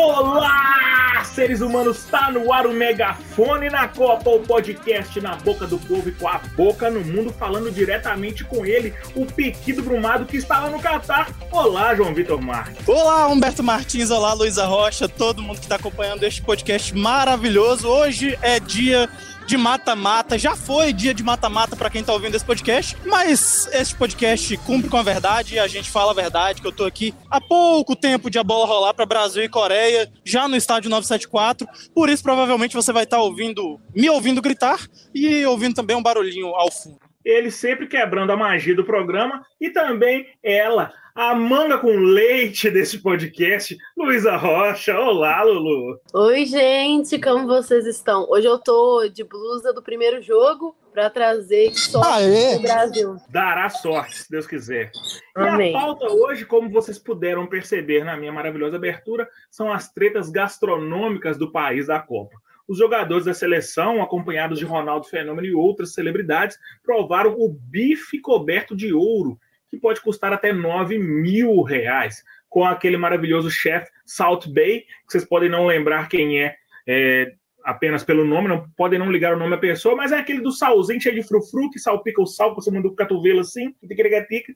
Olá, seres humanos, tá no ar o megafone na Copa, o podcast na boca do povo e com a boca no mundo, falando diretamente com ele, o Piquido Brumado que está lá no Catar. Olá, João Vitor Marques. Olá, Humberto Martins, olá, Luísa Rocha, todo mundo que está acompanhando este podcast maravilhoso. Hoje é dia de mata-mata. Já foi dia de mata-mata para quem tá ouvindo esse podcast, mas esse podcast cumpre com a verdade, a gente fala a verdade, que eu tô aqui há pouco tempo de a bola rolar para Brasil e Coreia, já no estádio 974. Por isso, provavelmente você vai estar tá ouvindo, me ouvindo gritar e ouvindo também um barulhinho ao fundo. Ele sempre quebrando a magia do programa e também ela, a manga com leite desse podcast, Luísa Rocha. Olá, Lulu. Oi, gente, como vocês estão? Hoje eu tô de blusa do primeiro jogo para trazer sorte pro Brasil. Dará sorte, se Deus quiser. Amém. E a pauta hoje, como vocês puderam perceber na minha maravilhosa abertura, são as tretas gastronômicas do país da Copa. Os jogadores da seleção, acompanhados de Ronaldo Fenômeno e outras celebridades, provaram o bife coberto de ouro que pode custar até 9 mil reais, com aquele maravilhoso chefe Salt Bay, que vocês podem não lembrar quem é, é, apenas pelo nome, não podem não ligar o nome à pessoa, mas é aquele do salzinho cheio de frufru, que salpica o sal, você manda o cotovelo assim,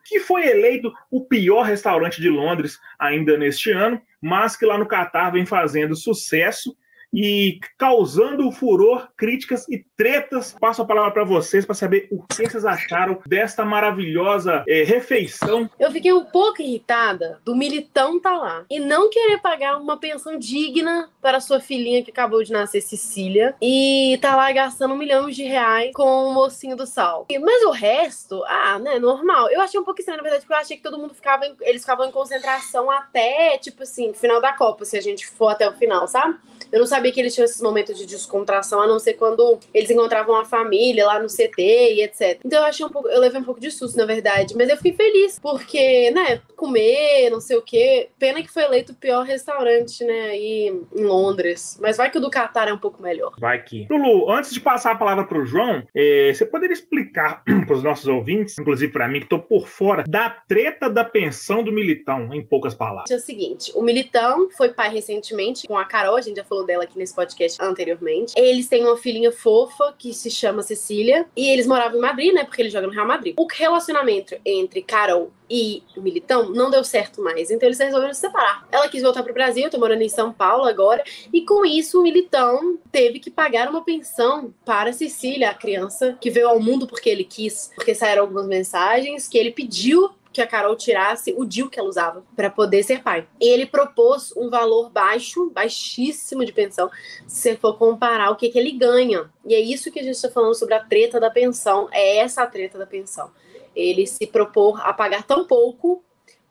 que foi eleito o pior restaurante de Londres ainda neste ano, mas que lá no Catar vem fazendo sucesso e causando furor, críticas e tretas. Passo a palavra para vocês para saber o que vocês acharam desta maravilhosa é, refeição. Eu fiquei um pouco irritada do militão tá lá e não querer pagar uma pensão digna para sua filhinha que acabou de nascer, Cecília, e tá lá gastando milhões de reais com o mocinho do sal. Mas o resto, ah, né, normal. Eu achei um pouco estranho, na verdade, porque eu achei que todo mundo ficava, em, eles ficavam em concentração até, tipo assim, final da Copa, se a gente for até o final, sabe? Eu não sabia que eles tinham esses momentos de descontração, a não ser quando eles encontravam a família lá no CT e etc. Então eu achei um pouco, eu levei um pouco de susto, na verdade, mas eu fiquei feliz, porque, né, comer, não sei o quê. Pena que foi eleito o pior restaurante, né, aí em Londres. Mas vai que o do Qatar é um pouco melhor. Vai que. Lulu, antes de passar a palavra pro João, é, você poderia explicar para os nossos ouvintes, inclusive para mim, que tô por fora, da treta da pensão do Militão, em poucas palavras. É o seguinte, o Militão foi pai recentemente com a Carol, a gente já falou dela aqui nesse podcast anteriormente. Eles têm uma filhinha fofa que se chama Cecília. E eles moravam em Madrid, né? Porque ele joga no Real Madrid. O relacionamento entre Carol e o Militão não deu certo mais. Então eles resolveram se separar. Ela quis voltar pro Brasil, tô morando em São Paulo agora. E com isso o Militão teve que pagar uma pensão para Cecília, a criança que veio ao mundo porque ele quis. Porque saíram algumas mensagens que ele pediu que a Carol tirasse o DIU que ela usava para poder ser pai. Ele propôs um valor baixo, baixíssimo de pensão, se você for comparar o que, que ele ganha. E é isso que a gente está falando sobre a treta da pensão. É essa a treta da pensão. Ele se propor a pagar tão pouco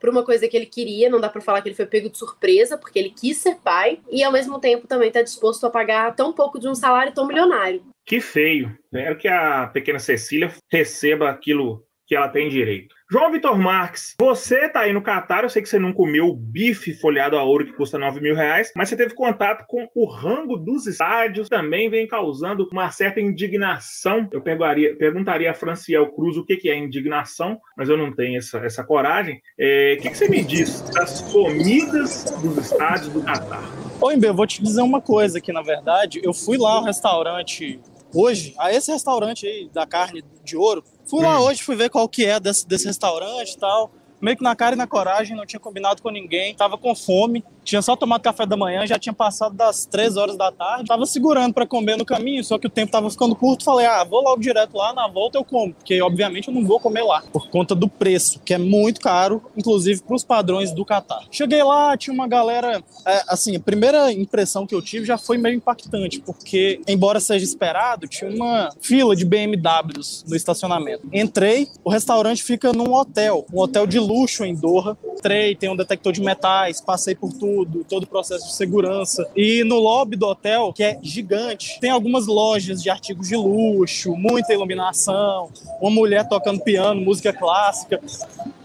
por uma coisa que ele queria, não dá para falar que ele foi pego de surpresa, porque ele quis ser pai, e ao mesmo tempo também está disposto a pagar tão pouco de um salário tão milionário. Que feio. Espero que a pequena Cecília receba aquilo que ela tem direito. João Vitor Marques, você tá aí no Catar, eu sei que você não comeu o bife folhado a ouro que custa 9 mil reais, mas você teve contato com o rango dos estádios, também vem causando uma certa indignação. Eu perguntaria, perguntaria a Franciel Cruz o que, que é indignação, mas eu não tenho essa, essa coragem. É, o que, que você me diz das comidas dos estádios do Catar? Oi, Bê, eu vou te dizer uma coisa que, na verdade, eu fui lá ao restaurante hoje, a esse restaurante aí da carne de ouro. Fui lá hum. hoje, fui ver qual que é desse, desse restaurante e tal. Meio que na cara e na coragem, não tinha combinado com ninguém, tava com fome. Tinha só tomado café da manhã, já tinha passado das 3 horas da tarde. Tava segurando para comer no caminho, só que o tempo tava ficando curto. Falei, ah, vou logo direto lá, na volta eu como. Porque, obviamente, eu não vou comer lá, por conta do preço, que é muito caro, inclusive para os padrões do Catar. Cheguei lá, tinha uma galera. É, assim, a primeira impressão que eu tive já foi meio impactante, porque, embora seja esperado, tinha uma fila de BMWs no estacionamento. Entrei, o restaurante fica num hotel, um hotel de luxo em Doha. Entrei, tem um detector de metais, passei por tudo todo o processo de segurança. E no lobby do hotel, que é gigante, tem algumas lojas de artigos de luxo, muita iluminação, uma mulher tocando piano, música clássica.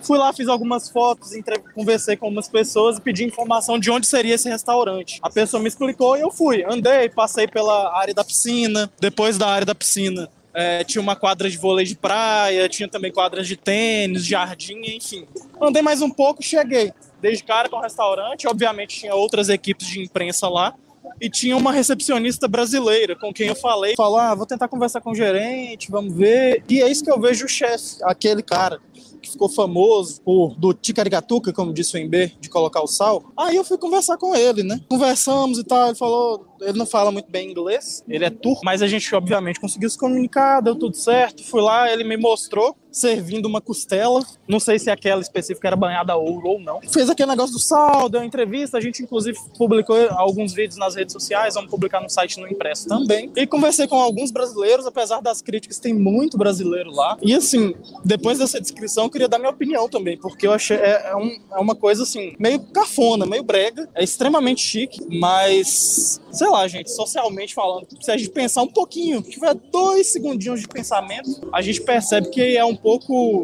Fui lá, fiz algumas fotos, entre... conversei com algumas pessoas e pedi informação de onde seria esse restaurante. A pessoa me explicou e eu fui. Andei, passei pela área da piscina. Depois da área da piscina, é, tinha uma quadra de vôlei de praia, tinha também quadras de tênis, jardim, enfim. Andei mais um pouco, cheguei. desde cara com o restaurante, obviamente tinha outras equipes de imprensa lá, e tinha uma recepcionista brasileira com quem eu falei. Falou, ah, vou tentar conversar com o gerente, vamos ver. E é isso que eu vejo o chefe, aquele cara que ficou famoso por do Ticarigatuca, como disse o Ember, de colocar o sal. Aí eu fui conversar com ele, né? Conversamos e tal, ele falou, ele não fala muito bem inglês, ele é turco, mas a gente obviamente conseguiu se comunicar, deu tudo certo. Fui lá, ele me mostrou servindo uma costela, não sei se aquela específica era banhada a ouro ou não. Fez aquele negócio do sal, deu uma entrevista, a gente inclusive publicou alguns vídeos nas redes sociais, vamos publicar no site no impresso também. E conversei com alguns brasileiros, apesar das críticas, tem muito brasileiro lá. E assim, depois dessa descrição, eu queria dar minha opinião também, porque eu achei é, é, um, é uma coisa assim, meio cafona, meio brega, é extremamente chique, mas sei lá, gente, socialmente falando, se a gente pensar um pouquinho, tiver dois segundinhos de pensamento, a gente percebe que é um pouco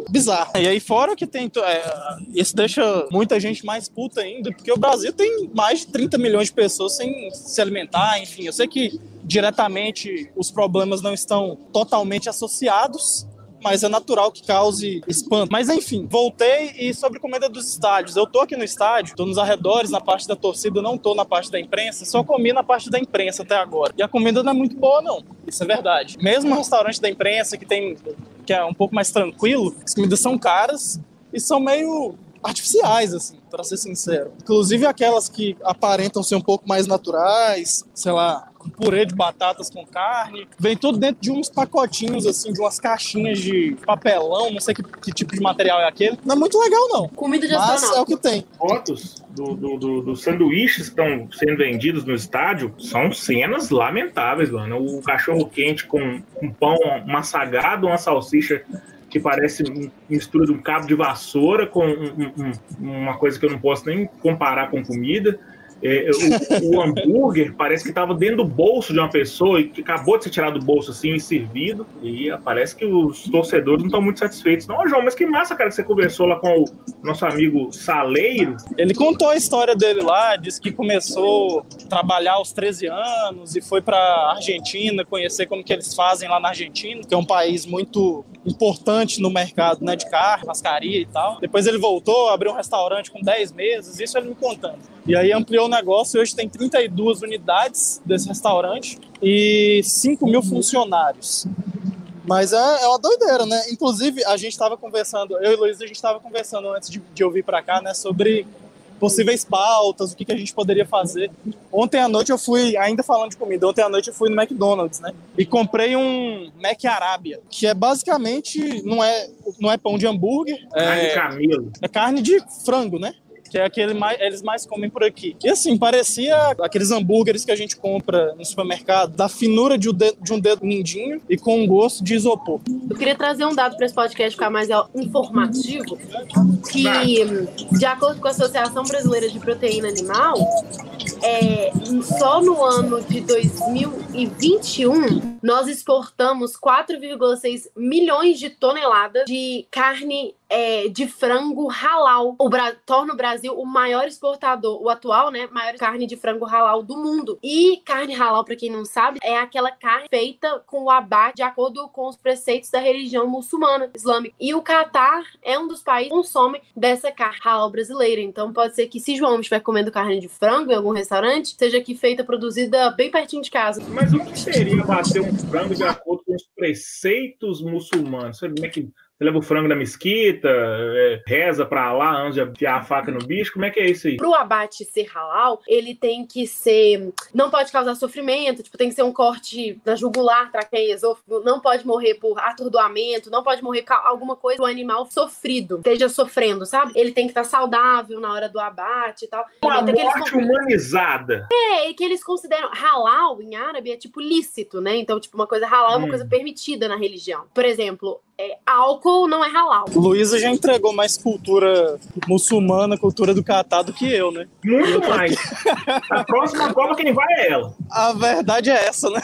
bizarro. E aí, fora que tem. É, isso deixa muita gente mais puta ainda, porque o Brasil tem mais de 30 milhões de pessoas sem se alimentar, enfim. Eu sei que diretamente os problemas não estão totalmente associados, mas é natural que cause espanto. Mas enfim, voltei e sobre comida dos estádios. Eu tô aqui no estádio, tô nos arredores, na parte da torcida, não tô na parte da imprensa, só comi na parte da imprensa até agora. E a comida não é muito boa, não. Isso é verdade. Mesmo o restaurante da imprensa, que tem que é um pouco mais tranquilo, as comidas são caras e são meio artificiais, assim, para ser sincero. Inclusive aquelas que aparentam ser um pouco mais naturais, sei lá, purê de batatas com carne. Vem tudo dentro de uns pacotinhos, assim, de umas caixinhas de papelão, não sei que, que tipo de material é aquele. Não é muito legal, não. Comida de Mas é o que tem. Fotos do, do, do, dos sanduíches que estão sendo vendidos no estádio são cenas lamentáveis, mano. O cachorro quente com um pão massagado, uma salsicha que parece mistura de um cabo de vassoura com um, um, uma coisa que eu não posso nem comparar com comida. É, o, o, hambúrguer parece que estava dentro do bolso de uma pessoa e acabou de ser tirado do bolso assim e servido. E parece que os torcedores não estão muito satisfeitos. Não, João, mas que massa, cara, que você conversou lá com o nosso amigo Saleiro. Ele contou a história dele lá, disse que começou a trabalhar aos 13 anos e foi para Argentina conhecer como que eles fazem lá na Argentina, que é um país muito importante no mercado né, de carne, mascaria e tal. Depois ele voltou, abriu um restaurante com 10 meses, isso ele me contando. E aí ampliou o negócio, hoje tem 32 unidades desse restaurante e 5 mil funcionários. Mas é, é uma doideira, né? Inclusive, a gente estava conversando, eu e Luiz, a gente estava conversando antes de, de ouvir para cá, né, sobre possíveis pautas, o que, que a gente poderia fazer. Ontem à noite eu fui, ainda falando de comida, ontem à noite eu fui no McDonald's, né? E comprei um Mac Arábia, que é basicamente, não é, não é pão de hambúrguer. É, camelo. é carne de frango, né? Que é aquele mais, eles mais comem por aqui. E assim, parecia aqueles hambúrgueres que a gente compra no supermercado, da finura de um dedo, de um dedo mindinho e com um gosto de isopor. Eu queria trazer um dado para esse podcast ficar mais informativo, que de acordo com a Associação Brasileira de Proteína Animal, é, só no ano de 2021 nós exportamos 4,6 milhões de toneladas de carne é, de frango halal. O Bra torna o Brasil o maior exportador, o atual, né, maior carne de frango halal do mundo. E carne halal, para quem não sabe, é aquela carne feita com o abate de acordo com os preceitos da religião muçulmana islâmica. E o Catar é um dos países que consome dessa carne halal brasileira. Então pode ser que se João estiver comendo carne de frango em algum restaurante, seja aqui feita, produzida bem pertinho de casa. Mas o que seria bater um frango de acordo com os preceitos muçulmanos? Como é que leva o frango da mesquita, é, reza pra lá antes de afiar a faca no bicho? Como é que é isso aí? Pro abate ser halal, ele tem que ser. Não pode causar sofrimento, tipo, tem que ser um corte na jugular, traqueia, esôfago, não pode morrer por atordoamento, não pode morrer por alguma coisa do animal sofrido, esteja sofrendo, sabe? Ele tem que estar saudável na hora do abate e tal. Uma Então, morte humanizada. É, e que eles consideram halal em árabe é tipo lícito, né? Então, tipo, uma coisa halal é uma Hum. coisa permitida na religião. Por exemplo, é, álcool não é halal. Luísa já entregou mais cultura muçulmana, cultura do Catar do que eu, né? Muito mais. A próxima Copa quem vai é ela. A verdade é essa, né?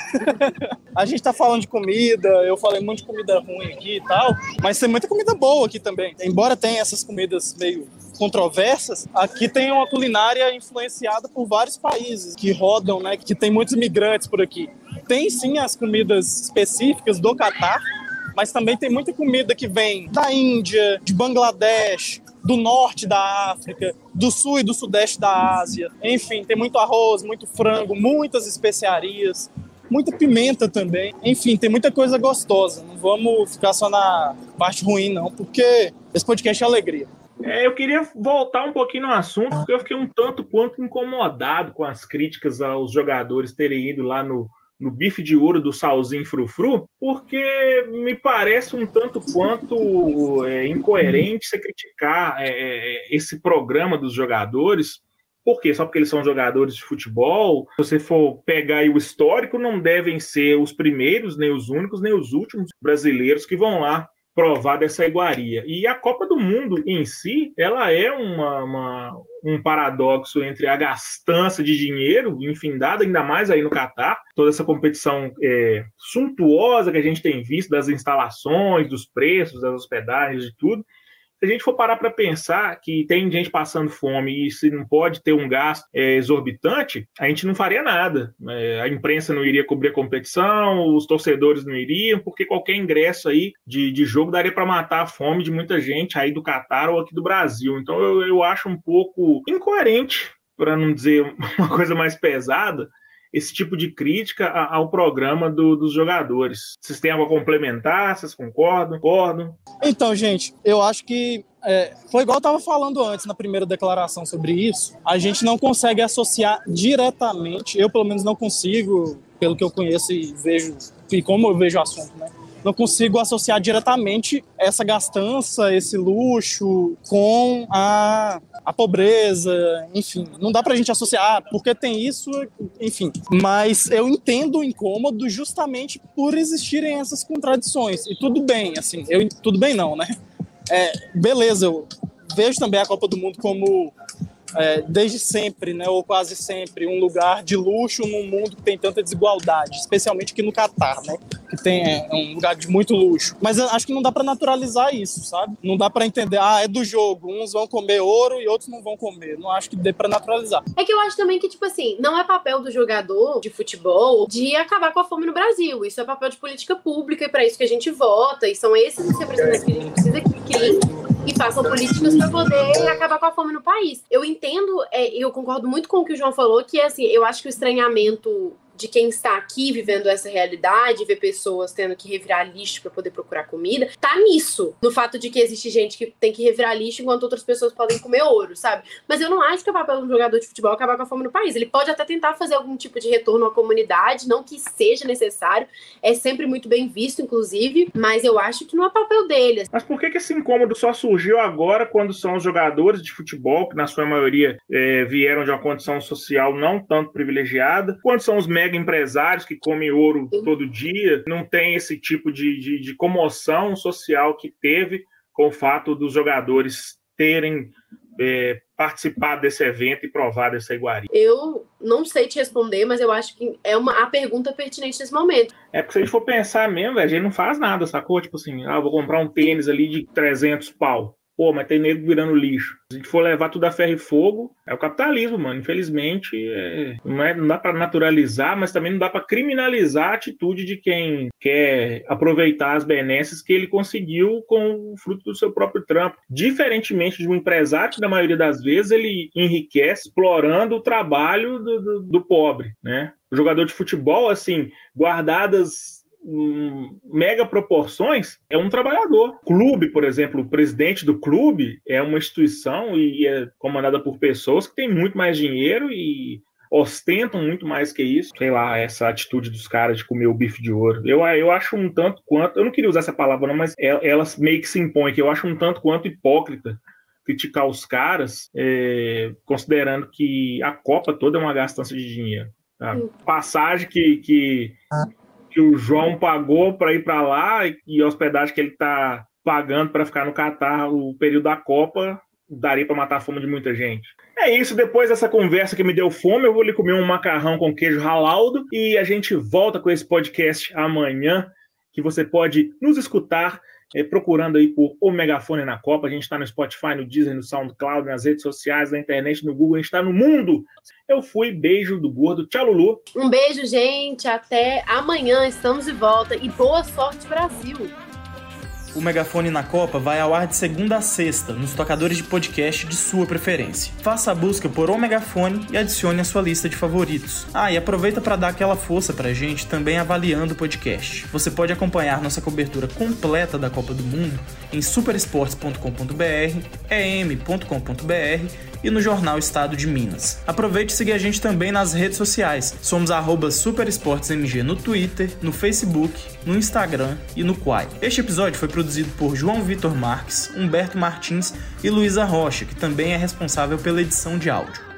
A gente tá falando de comida, eu falei muito de comida ruim aqui e tal, mas tem muita comida boa aqui também. Embora tenha essas comidas meio controversas, aqui tem uma culinária influenciada por vários países que rodam, né? Que tem muitos imigrantes por aqui. Tem sim as comidas específicas do Catar, mas também tem muita comida que vem da Índia, de Bangladesh, do norte da África, do sul e do sudeste da Ásia. Enfim, tem muito arroz, muito frango, muitas especiarias, muita pimenta também. Enfim, tem muita coisa gostosa. Não vamos ficar só na parte ruim, não, porque esse podcast é alegria. É, eu queria voltar um pouquinho no assunto, porque eu fiquei um tanto quanto incomodado com as críticas aos jogadores terem ido lá no, no bife de ouro do Salzinho Frufru, porque me parece um tanto quanto é, incoerente você criticar é, é, esse programa dos jogadores. Por quê? Só porque eles são jogadores de futebol? Se você for pegar o histórico, não devem ser os primeiros, nem os únicos, nem os últimos brasileiros que vão lá provar dessa iguaria. E a Copa do Mundo em si, ela é uma, uma, um paradoxo entre a gastança de dinheiro infindada, ainda mais aí no Catar, toda essa competição é, suntuosa que a gente tem visto das instalações, dos preços, das hospedagens, de tudo, se a gente for parar para pensar que tem gente passando fome e se não pode ter um gasto é, exorbitante, a gente não faria nada. É, a imprensa não iria cobrir a competição, os torcedores não iriam, porque qualquer ingresso aí de, de jogo daria para matar a fome de muita gente aí do Catar ou aqui do Brasil. Então eu, eu acho um pouco incoerente, para não dizer uma coisa mais pesada, esse tipo de crítica ao programa do, dos jogadores. Vocês têm algo a complementar? Vocês concordam? Concordam? Então, gente, eu acho que é, foi igual eu estava falando antes na primeira declaração sobre isso. A gente não consegue associar diretamente, eu pelo menos não consigo, pelo que eu conheço e vejo, e como eu vejo o assunto, né? Não consigo associar diretamente essa gastança, esse luxo com a, a pobreza, enfim. Não dá pra gente associar, ah, porque tem isso, enfim. Mas eu entendo o incômodo justamente por existirem essas contradições. E tudo bem, assim, eu, tudo bem não, né? É, beleza, eu vejo também a Copa do Mundo como é, desde sempre, né, ou quase sempre, um lugar de luxo num mundo que tem tanta desigualdade, especialmente aqui no Catar, né, que tem é, um lugar de muito luxo. Mas acho que não dá para naturalizar isso, sabe? Não dá para entender, ah, é do jogo, uns vão comer ouro e outros não vão comer. Não acho que dê para naturalizar. É que eu acho também que, tipo assim, não é papel do jogador de futebol de acabar com a fome no Brasil. Isso é papel de política pública e para isso que a gente vota. E são esses os representantes que a gente precisa que criem e façam políticas para poder acabar com a fome no país. Eu entendo, é, eu concordo muito com o que o João falou, que assim, eu acho que o estranhamento de quem está aqui vivendo essa realidade, ver pessoas tendo que revirar lixo para poder procurar comida, tá nisso. No fato de que existe gente que tem que revirar lixo enquanto outras pessoas podem comer ouro, sabe? Mas eu não acho que é o papel de um jogador de futebol acabar com a fome no país. Ele pode até tentar fazer algum tipo de retorno à comunidade, não que seja necessário, é sempre muito bem visto, inclusive, mas eu acho que não é papel dele. Mas por que, esse incômodo só surgiu agora quando são os jogadores de futebol, que na sua maioria é, vieram de uma condição social não tanto privilegiada, quando são os mega mega empresários que comem ouro todo dia, não tem esse tipo de, de, de comoção social que teve com o fato dos jogadores terem é, participado desse evento e provado essa iguaria? Eu não sei te responder, mas eu acho que é uma a pergunta pertinente nesse momento. É porque se a gente for pensar mesmo, a gente não faz nada, sacou? Tipo assim, ah, vou comprar um tênis ali de 300 pau. Pô, mas tem nego virando lixo. Se a gente for levar tudo a ferro e fogo, é o capitalismo, mano. Infelizmente, é, não, é, não dá para naturalizar, mas também não dá para criminalizar a atitude de quem quer aproveitar as benesses que ele conseguiu com o fruto do seu próprio trampo. Diferentemente de um empresário que, na maioria das vezes, ele enriquece explorando o trabalho do, do, do pobre, né? O jogador de futebol, assim, guardadas mega proporções, é um trabalhador. Clube, por exemplo, o presidente do clube é uma instituição e é comandada por pessoas que têm muito mais dinheiro e ostentam muito mais que isso. Sei lá, essa atitude dos caras de comer o bife de ouro. Eu, eu acho um tanto quanto. Eu não queria usar essa palavra, não, mas elas meio que se impõem, que eu acho um tanto quanto hipócrita criticar os caras, é, considerando que a Copa toda é uma gastança de dinheiro. Tá? Passagem que, que que o João pagou para ir para lá e a hospedagem que ele está pagando para ficar no Catar o período da Copa daria para matar a fome de muita gente. É isso, depois dessa conversa que me deu fome, eu vou lhe comer um macarrão com queijo ralado e a gente volta com esse podcast amanhã, que você pode nos escutar é, procurando aí por O Megafone na Copa. A gente está no Spotify, no Disney, no SoundCloud, nas redes sociais, na internet, no Google. A gente está no mundo. Eu fui, beijo do gordo. Tchau, Lulu. Um beijo, gente. Até amanhã. Estamos de volta. E boa sorte, Brasil. O Megafone na Copa vai ao ar de segunda a sexta, nos tocadores de podcast de sua preferência. Faça a busca por O Megafone e adicione a sua lista de favoritos. Ah, e aproveita para dar aquela força pra gente também avaliando o podcast. Você pode acompanhar nossa cobertura completa da Copa do Mundo em superesportes.com.br, em.com.br e no jornal Estado de Minas. Aproveite e siga a gente também nas redes sociais. Somos superesportesmg no Twitter, no Facebook, no Instagram e no Quai. Este episódio foi produzido por João Vitor Marques, Humberto Martins e Luísa Rocha, que também é responsável pela edição de áudio.